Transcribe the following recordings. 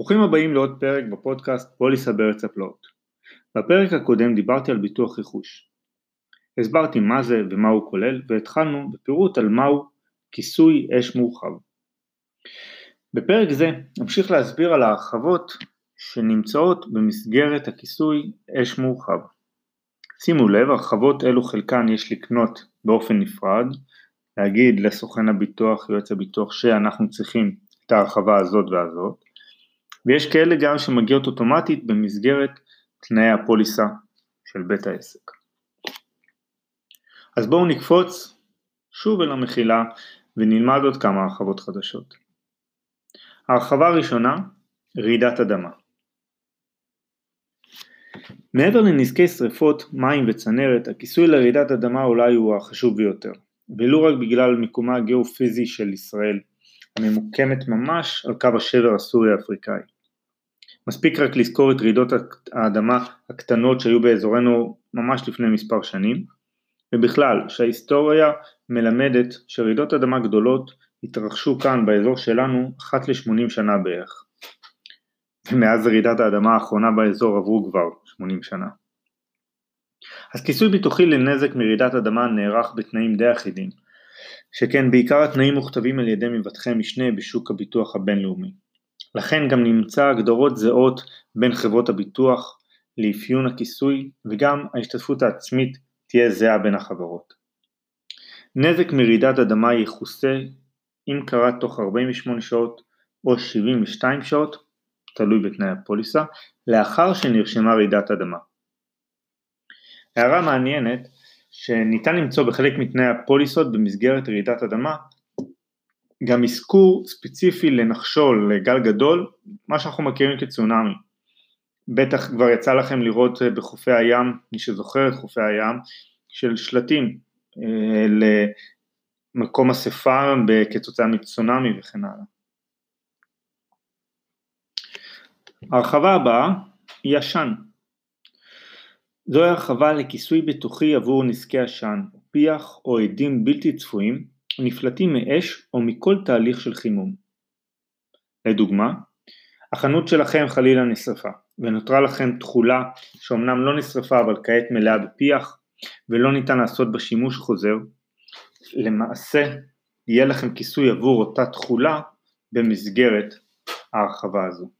ברוכים הבאים לעוד פרק בפודקאסט פוליסה בארץ הפלאות. בפרק הקודם דיברתי על ביטוח רכוש. הסברתי מה זה ומה הוא כולל והתחלנו בפירוט על מהו כיסוי אש מורחב. בפרק זה נמשיך להסביר על ההרחבות שנמצאות במסגרת הכיסוי אש מורחב. שימו לב, הרחבות אלו חלקן יש לקנות באופן נפרד, להגיד לסוכן הביטוח, יועץ הביטוח, שאנחנו צריכים את ההרחבה הזאת והזאת, ויש כאלה גם שמגיעות אוטומטית במסגרת תנאי הפוליסה של בית העסק. אז בואו נקפוץ שוב אל המחילה ונלמד עוד כמה הרחבות חדשות. ההרחבה הראשונה, רעידת אדמה. מעבר לנזקי שרפות, מים וצנרת, הכיסוי לרעידת אדמה אולי הוא החשוב ביותר, ולו רק בגלל מיקומה הגיאופיזי של ישראל, הממוקמת ממש על קו השבר הסורי-אפריקאי. מספיק רק לזכור את רעידות האדמה הקטנות שהיו באזורנו ממש לפני מספר שנים, ובכלל שההיסטוריה מלמדת שרעידות אדמה גדולות התרחשו כאן באזור שלנו אחת ל-80 שנה בערך. ומאז רעידת האדמה האחרונה באזור עברו כבר 80 שנה. אז כיסוי ביטוחי לנזק מרעידת אדמה נערך בתנאים די אחידים, שכן בעיקר התנאים מוכתבים על ידי מבטחי משנה בשוק הביטוח הבינלאומי. לכן גם נמצא הגדרות זהות בין חברות הביטוח לאפיון הכיסוי וגם ההשתתפות העצמית תהיה זהה בין החברות. נזק מרעידת אדמה יכוסה אם קרה תוך 48 שעות או 72 שעות, תלוי בתנאי הפוליסה, לאחר שנרשמה רעידת אדמה. הערה מעניינת שניתן למצוא בחלק מתנאי הפוליסות במסגרת רעידת אדמה גם אזכור ספציפי לנחשול, לגל גדול, מה שאנחנו מכירים כצונאמי. בטח כבר יצא לכם לראות אה, בחופי הים, מי שזוכר את חופי הים, של שלטים אה, למקום אספה כתוצאה מצונאמי וכן הלאה. ההרחבה הבאה היא עשן. זוהי הרחבה לכיסוי ביטוחי עבור נזקי עשן, פיח או עדים בלתי צפויים נפלטים מאש או מכל תהליך של חימום. לדוגמה, החנות שלכם חלילה נשרפה, ונותרה לכם תכולה שאומנם לא נשרפה אבל כעת מלאה בפיח, ולא ניתן לעשות בה שימוש חוזר, למעשה יהיה לכם כיסוי עבור אותה תכולה במסגרת ההרחבה הזו.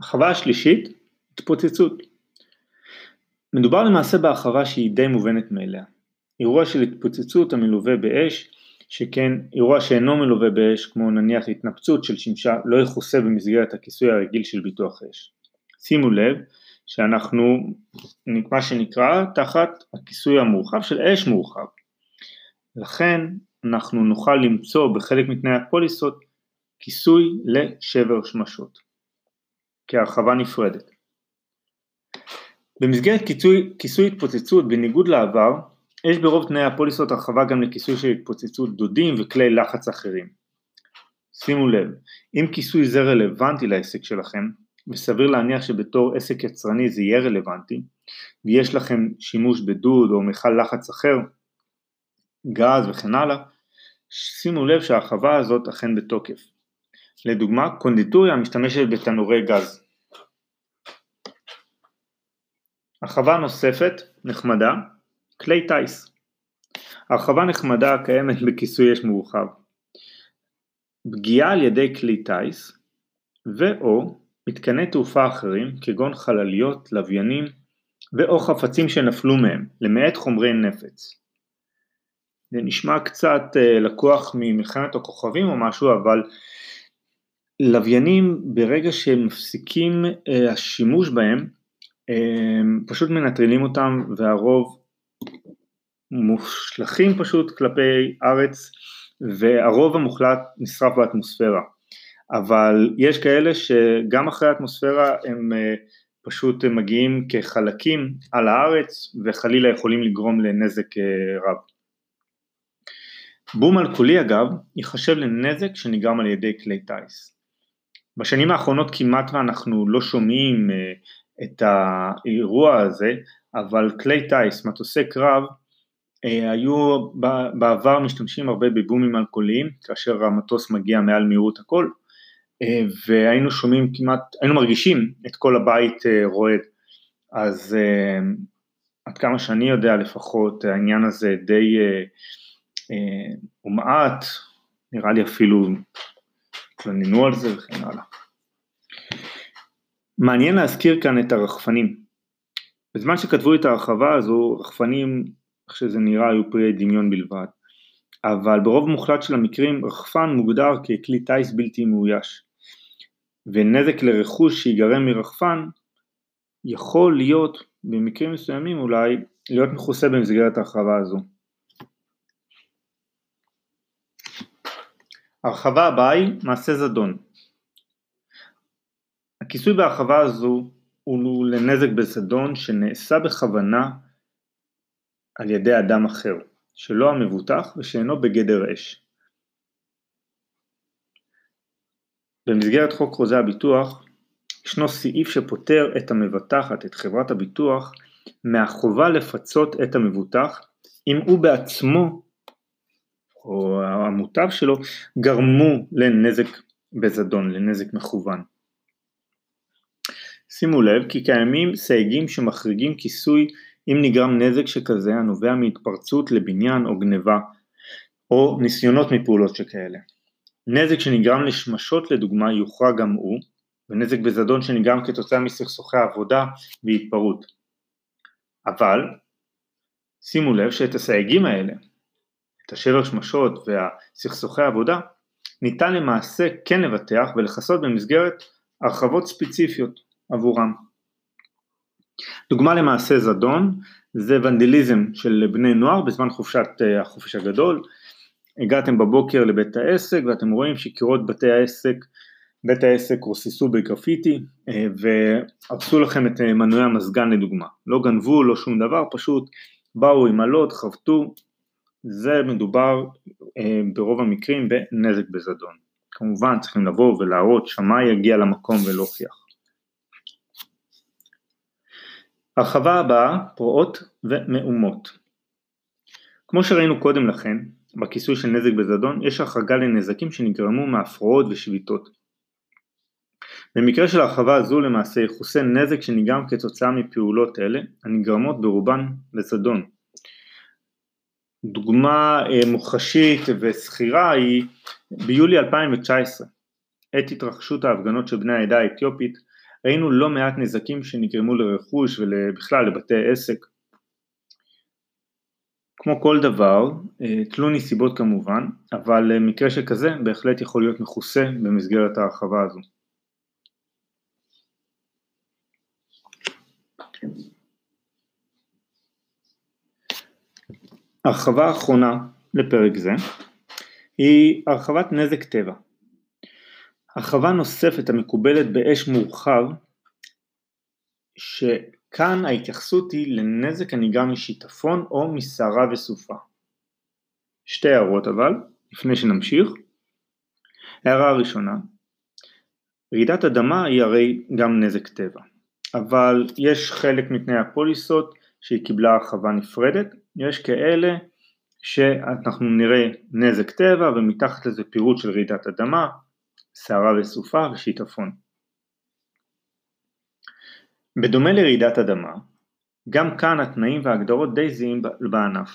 הרחבה השלישית, התפוצצות. מדובר למעשה בהרחבה שהיא די מובנת מאליה. אירוע של התפוצצות המלווה באש, שכן אירוע שאינו מלווה באש, כמו נניח התנפצות של שמשה, לא יכוסה במסגרת הכיסוי הרגיל של ביטוח אש. שימו לב שאנחנו, מה שנקרא, תחת הכיסוי המורחב של אש מורחב. לכן אנחנו נוכל למצוא בחלק מתנאי הפוליסות כיסוי לשבר שמשות, כהרחבה נפרדת. במסגרת כיסוי, כיסוי התפוצצות בניגוד לעבר, יש ברוב תנאי הפוליסות הרחבה גם לכיסוי של התפוצצות דודים וכלי לחץ אחרים. שימו לב, אם כיסוי זה רלוונטי לעסק שלכם, וסביר להניח שבתור עסק יצרני זה יהיה רלוונטי, ויש לכם שימוש בדוד או מכל לחץ אחר, גז וכן הלאה, שימו לב שההרחבה הזאת אכן בתוקף. לדוגמה, קונדיטוריה משתמשת בתנורי גז. הרחבה נוספת, נחמדה, כלי טיס. הרחבה נחמדה קיימת בכיסוי אש מורחב. פגיעה על ידי כלי טיס ו/או מתקני תעופה אחרים כגון חלליות, לוויינים ו/או חפצים שנפלו מהם, למעט חומרי נפץ. זה נשמע קצת uh, לקוח ממלחמת הכוכבים או משהו, אבל לוויינים ברגע שהם מפסיקים uh, השימוש בהם, פשוט מנטרלים אותם והרוב מושלכים פשוט כלפי ארץ והרוב המוחלט נשרף באטמוספירה. אבל יש כאלה שגם אחרי האטמוספירה הם אה, פשוט מגיעים כחלקים על הארץ וחלילה יכולים לגרום לנזק אה, רב. בום אלכוהולי אגב ייחשב לנזק שנגרם על ידי כלי טיס. בשנים האחרונות כמעט ואנחנו לא שומעים אה, את האירוע הזה, אבל כלי טיס, מטוסי קרב, אה, היו בעבר משתמשים הרבה בבומים אלכוהוליים, כאשר המטוס מגיע מעל מהירות הכל, אה, והיינו שומעים כמעט, היינו מרגישים את כל הבית אה, רועד. אז עד כמה שאני יודע לפחות, העניין הזה די הומעט, נראה לי אפילו התלוננו על זה וכן הלאה. מעניין להזכיר כאן את הרחפנים. בזמן שכתבו את ההרחבה הזו, רחפנים איך שזה נראה היו פרי דמיון בלבד, אבל ברוב מוחלט של המקרים רחפן מוגדר ככלי טיס בלתי מאויש, ונזק לרכוש שיגרם מרחפן יכול להיות במקרים מסוימים אולי להיות מכוסה במסגרת ההרחבה הזו. הרחבה הבאה היא מעשה זדון. הכיסוי בהרחבה הזו הוא לנזק בזדון שנעשה בכוונה על ידי אדם אחר, שלא המבוטח ושאינו בגדר אש. במסגרת חוק חוזה הביטוח ישנו סעיף שפוטר את המבטחת, את חברת הביטוח, מהחובה לפצות את המבוטח אם הוא בעצמו או המוטב שלו גרמו לנזק בזדון, לנזק מכוון. שימו לב כי קיימים סייגים שמחריגים כיסוי אם נגרם נזק שכזה הנובע מהתפרצות לבניין או גניבה, או ניסיונות מפעולות שכאלה. נזק שנגרם לשמשות לדוגמה יוכרע גם הוא, ונזק בזדון שנגרם כתוצאה מסכסוכי עבודה והתפרעות. אבל שימו לב שאת הסייגים האלה, את השבר שמשות והסכסוכי עבודה, ניתן למעשה כן לבטח ולכסות במסגרת הרחבות ספציפיות עבורם. דוגמה למעשה זדון זה ונדליזם של בני נוער בזמן חופשת אה, החופש הגדול. הגעתם בבוקר לבית העסק ואתם רואים שקירות בתי העסק, בית העסק רוססו בגרפיטי אה, והרסו לכם את אה, מנועי המזגן לדוגמה. לא גנבו, לא שום דבר, פשוט באו עם עלות, חבטו, זה מדובר ברוב המקרים בנזק בזדון. כמובן צריכים לבוא ולהראות שמאי יגיע למקום ולהוכיח. הרחבה הבאה, פרועות ומהומות. כמו שראינו קודם לכן, בכיסוי של נזק בזדון, יש החרגה לנזקים שנגרמו מהפרעות ושביתות. במקרה של הרחבה הזו למעשה יכוסה נזק שנגרם כתוצאה מפעולות אלה, הנגרמות ברובן בזדון. דוגמה אה, מוחשית וסחירה היא ביולי 2019, עת התרחשות ההפגנות של בני העדה האתיופית ראינו לא מעט נזקים שנגרמו לרכוש ובכלל לבתי עסק. כמו כל דבר, אה, תלו נסיבות כמובן, אבל אה, מקרה שכזה בהחלט יכול להיות מכוסה במסגרת ההרחבה הזו. הרחבה האחרונה לפרק זה היא הרחבת נזק טבע. הרחבה נוספת המקובלת באש מורחב, שכאן ההתייחסות היא לנזק הנגרם משיטפון או מסערה וסופה. שתי הערות אבל, לפני שנמשיך. הערה הראשונה, רעידת אדמה היא הרי גם נזק טבע, אבל יש חלק מתנאי הפוליסות שהיא קיבלה הרחבה נפרדת, יש כאלה שאנחנו נראה נזק טבע ומתחת לזה פירוט של רעידת אדמה, סערה וסופה ושיטפון. בדומה לרעידת אדמה, גם כאן התנאים וההגדרות די זהים בענף.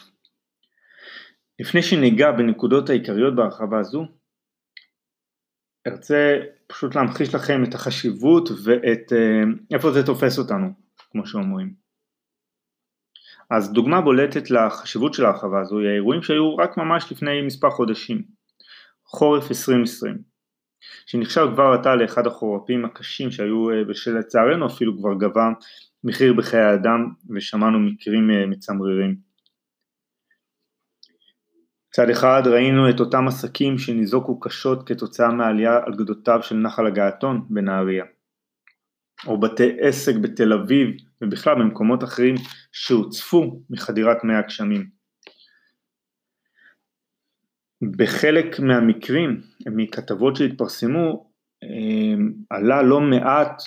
לפני שניגע בנקודות העיקריות בהרחבה זו, ארצה פשוט להמחיש לכם את החשיבות ואת אה, איפה זה תופס אותנו, כמו שאומרים. אז דוגמה בולטת לחשיבות של ההרחבה הזו היא האירועים שהיו רק ממש לפני מספר חודשים, חורף 2020. שנחשב כבר עתה לאחד החורפים הקשים שהיו, אה, ושלצערנו אפילו כבר גבה מחיר בחיי אדם ושמענו מקרים אה, מצמררים. מצד אחד ראינו את אותם עסקים שניזוקו קשות כתוצאה מהעלייה על גדותיו של נחל הגעתון בנהריה, או בתי עסק בתל אביב ובכלל במקומות אחרים שהוצפו מחדירת מי הגשמים. בחלק מהמקרים, מכתבות שהתפרסמו, אמ, עלה לא מעט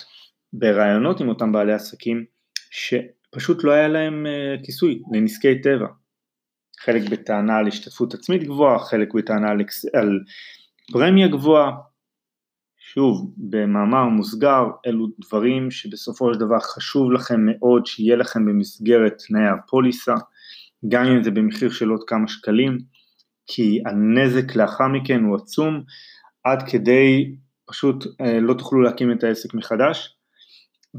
בראיונות עם אותם בעלי עסקים, שפשוט לא היה להם אה, כיסוי לנזקי טבע. חלק בטענה על השתתפות עצמית גבוהה, חלק בטענה על, על פרמיה גבוהה. שוב, במאמר מוסגר, אלו דברים שבסופו של דבר חשוב לכם מאוד שיהיה לכם במסגרת תנאי הפוליסה, גם אם זה במחיר של עוד כמה שקלים, כי הנזק לאחר מכן הוא עצום, עד כדי פשוט אה, לא תוכלו להקים את העסק מחדש,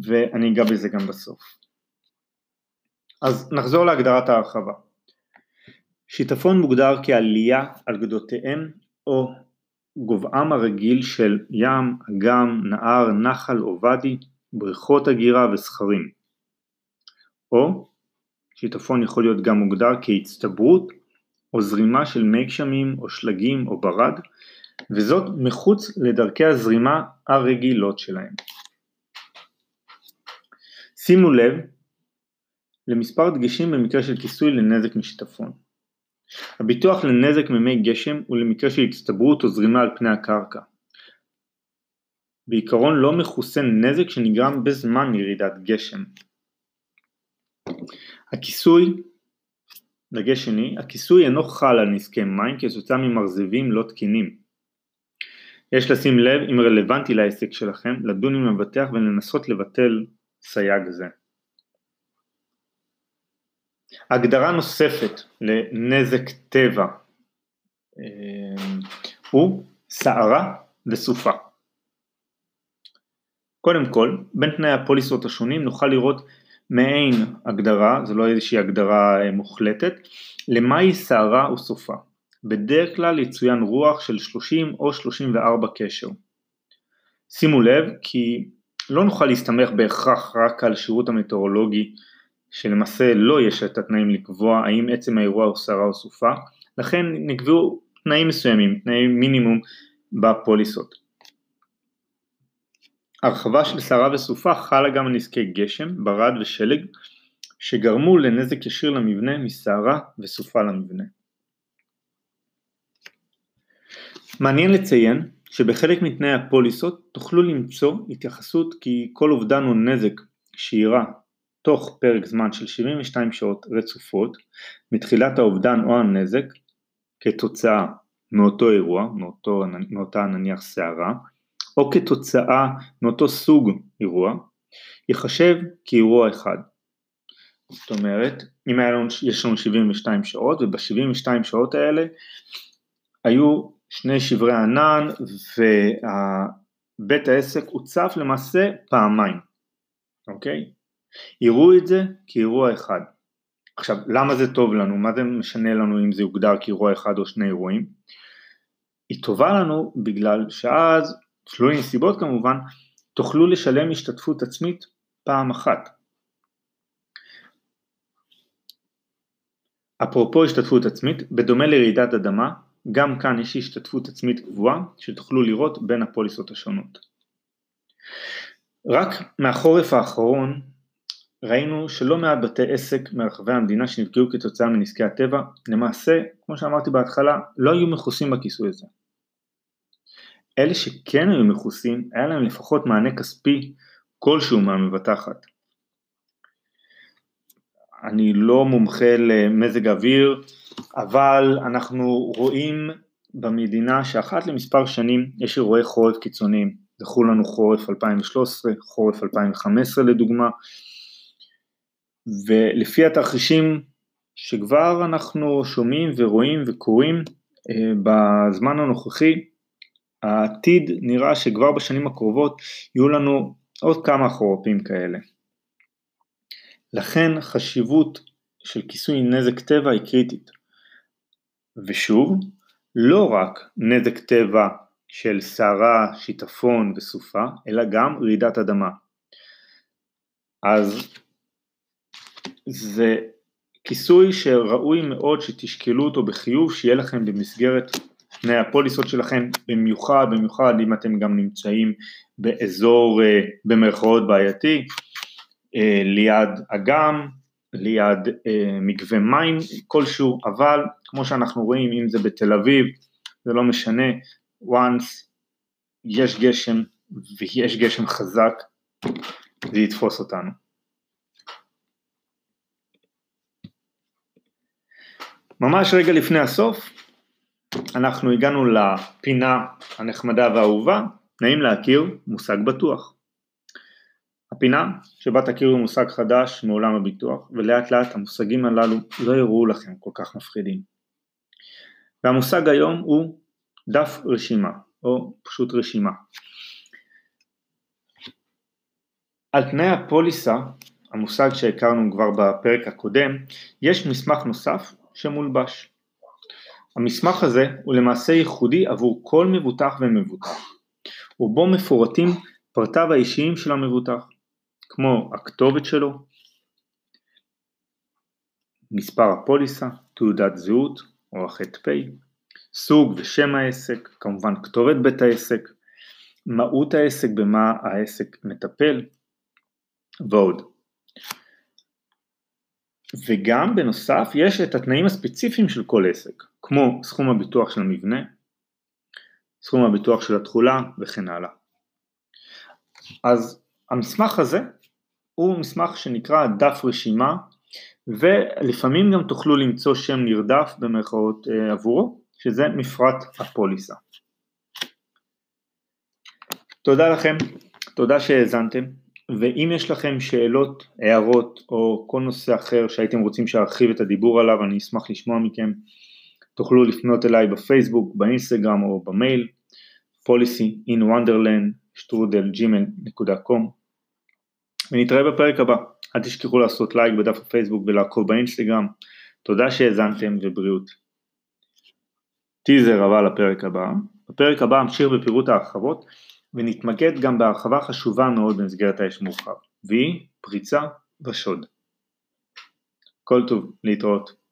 ואני אגע בזה גם בסוף. אז נחזור להגדרת ההרחבה. שיטפון מוגדר כעלייה על גדותיהם או גובהם הרגיל של ים, אגם, נהר, נחל או ואדי, בריכות הגירה וסכרים. או שיטפון יכול להיות גם מוגדר כהצטברות או זרימה של מי גשמים או שלגים או ברד, וזאת מחוץ לדרכי הזרימה הרגילות שלהם. שימו לב למספר דגשים במקרה של כיסוי לנזק משיטפון. הביטוח לנזק ממי גשם הוא למקרה של הצטברות או זרימה על פני הקרקע. בעיקרון לא מכוסה נזק שנגרם בזמן ירידת גשם. הכיסוי, דגש שני, הכיסוי אינו חל על נזקי מים כתוצאה ממרזבים לא תקינים. יש לשים לב אם רלוונטי לעסק שלכם לדון עם המבטח ולנסות לבטל סייג זה. הגדרה נוספת לנזק טבע אה, הוא סערה וסופה. קודם כל, בין תנאי הפוליסות השונים נוכל לראות מעין הגדרה, זו לא איזושהי הגדרה אה, מוחלטת, למהי סערה או סופה. בדרך כלל יצוין רוח של 30 או 34 קשר. שימו לב כי לא נוכל להסתמך בהכרח רק על שירות המטאורולוגי שלמעשה לא יש את התנאים לקבוע האם עצם האירוע הוא סערה או סופה, לכן נקבעו תנאים מסוימים, תנאי מינימום בפוליסות. הרחבה של סערה וסופה חלה גם על נזקי גשם, ברד ושלג שגרמו לנזק ישיר למבנה מסערה וסופה למבנה. מעניין לציין שבחלק מתנאי הפוליסות תוכלו למצוא התייחסות כי כל אובדן או נזק שאירע תוך פרק זמן של 72 שעות רצופות מתחילת האובדן או הנזק כתוצאה מאותו אירוע, מאותו, מאותה נניח סערה, או כתוצאה מאותו סוג אירוע, ייחשב כאירוע אחד. זאת אומרת, אם היה לנו, יש לנו 72 שעות, וב-72 שעות האלה היו שני שברי ענן ובית העסק הוצף למעשה פעמיים, אוקיי? יראו את זה כאירוע אחד. עכשיו, למה זה טוב לנו? מה זה משנה לנו אם זה יוגדר כאירוע אחד או שני אירועים? היא טובה לנו בגלל שאז, תלוי נסיבות כמובן, תוכלו לשלם השתתפות עצמית פעם אחת. אפרופו השתתפות עצמית, בדומה לרעידת אדמה, גם כאן יש השתתפות עצמית קבועה שתוכלו לראות בין הפוליסות השונות. רק מהחורף האחרון ראינו שלא מעט בתי עסק מרחבי המדינה שנפגעו כתוצאה מנזקי הטבע, למעשה, כמו שאמרתי בהתחלה, לא היו מכוסים בכיסוי הזה. אלה שכן היו מכוסים, היה להם לפחות מענה כספי כלשהו מהמבטחת. אני לא מומחה למזג אוויר, אבל אנחנו רואים במדינה שאחת למספר שנים יש אירועי חורף קיצוניים. זכו לנו חורף 2013, חורף 2015 לדוגמה, ולפי התרחישים שכבר אנחנו שומעים ורואים וקוראים אה, בזמן הנוכחי, העתיד נראה שכבר בשנים הקרובות יהיו לנו עוד כמה חורפים כאלה. לכן חשיבות של כיסוי נזק טבע היא קריטית. ושוב, לא רק נזק טבע של סערה, שיטפון וסופה, אלא גם רעידת אדמה. אז זה כיסוי שראוי מאוד שתשקלו אותו בחיוב, שיהיה לכם במסגרת תנאי הפוליסות שלכם, במיוחד, במיוחד אם אתם גם נמצאים באזור אה, במרכאות בעייתי, אה, ליד אגם, ליד אה, מקווה מים כלשהו, אבל כמו שאנחנו רואים, אם זה בתל אביב, זה לא משנה, once יש גשם ויש גשם חזק, זה יתפוס אותנו. ממש רגע לפני הסוף, אנחנו הגענו לפינה הנחמדה והאהובה, נעים להכיר מושג בטוח. הפינה שבה תכירו מושג חדש מעולם הביטוח, ולאט לאט המושגים הללו לא יראו לכם כל כך מפחידים. והמושג היום הוא דף רשימה, או פשוט רשימה. על תנאי הפוליסה, המושג שהכרנו כבר בפרק הקודם, יש מסמך נוסף שמולבש. המסמך הזה הוא למעשה ייחודי עבור כל מבוטח ומבוטח, ובו מפורטים פרטיו האישיים של המבוטח, כמו הכתובת שלו, מספר הפוליסה, תעודת זהות או הח"פ, סוג ושם העסק, כמובן כתובת בית העסק, מהות העסק, במה העסק מטפל ועוד. וגם בנוסף יש את התנאים הספציפיים של כל עסק, כמו סכום הביטוח של המבנה, סכום הביטוח של התכולה וכן הלאה. אז המסמך הזה הוא מסמך שנקרא דף רשימה ולפעמים גם תוכלו למצוא שם נרדף במרכאות אה, עבורו, שזה מפרט הפוליסה. תודה לכם, תודה שהאזנתם, ואם יש לכם שאלות, הערות או כל נושא אחר שהייתם רוצים שארחיב את הדיבור עליו, אני אשמח לשמוע מכם. תוכלו לפנות אליי בפייסבוק, באינסטגרם או במייל policy in wonderland שטרודל.gmail.com ונתראה בפרק הבא. אל תשכחו לעשות לייק בדף הפייסבוק ולעקוב באינסטגרם. תודה שהאזנתם ובריאות. טיזר אבל לפרק הבא. בפרק הבא אמשיך בפירוט ההרחבות ונתמקד גם בהרחבה חשובה מאוד במסגרת האש מורחב, והיא פריצה ושוד. כל טוב, להתראות.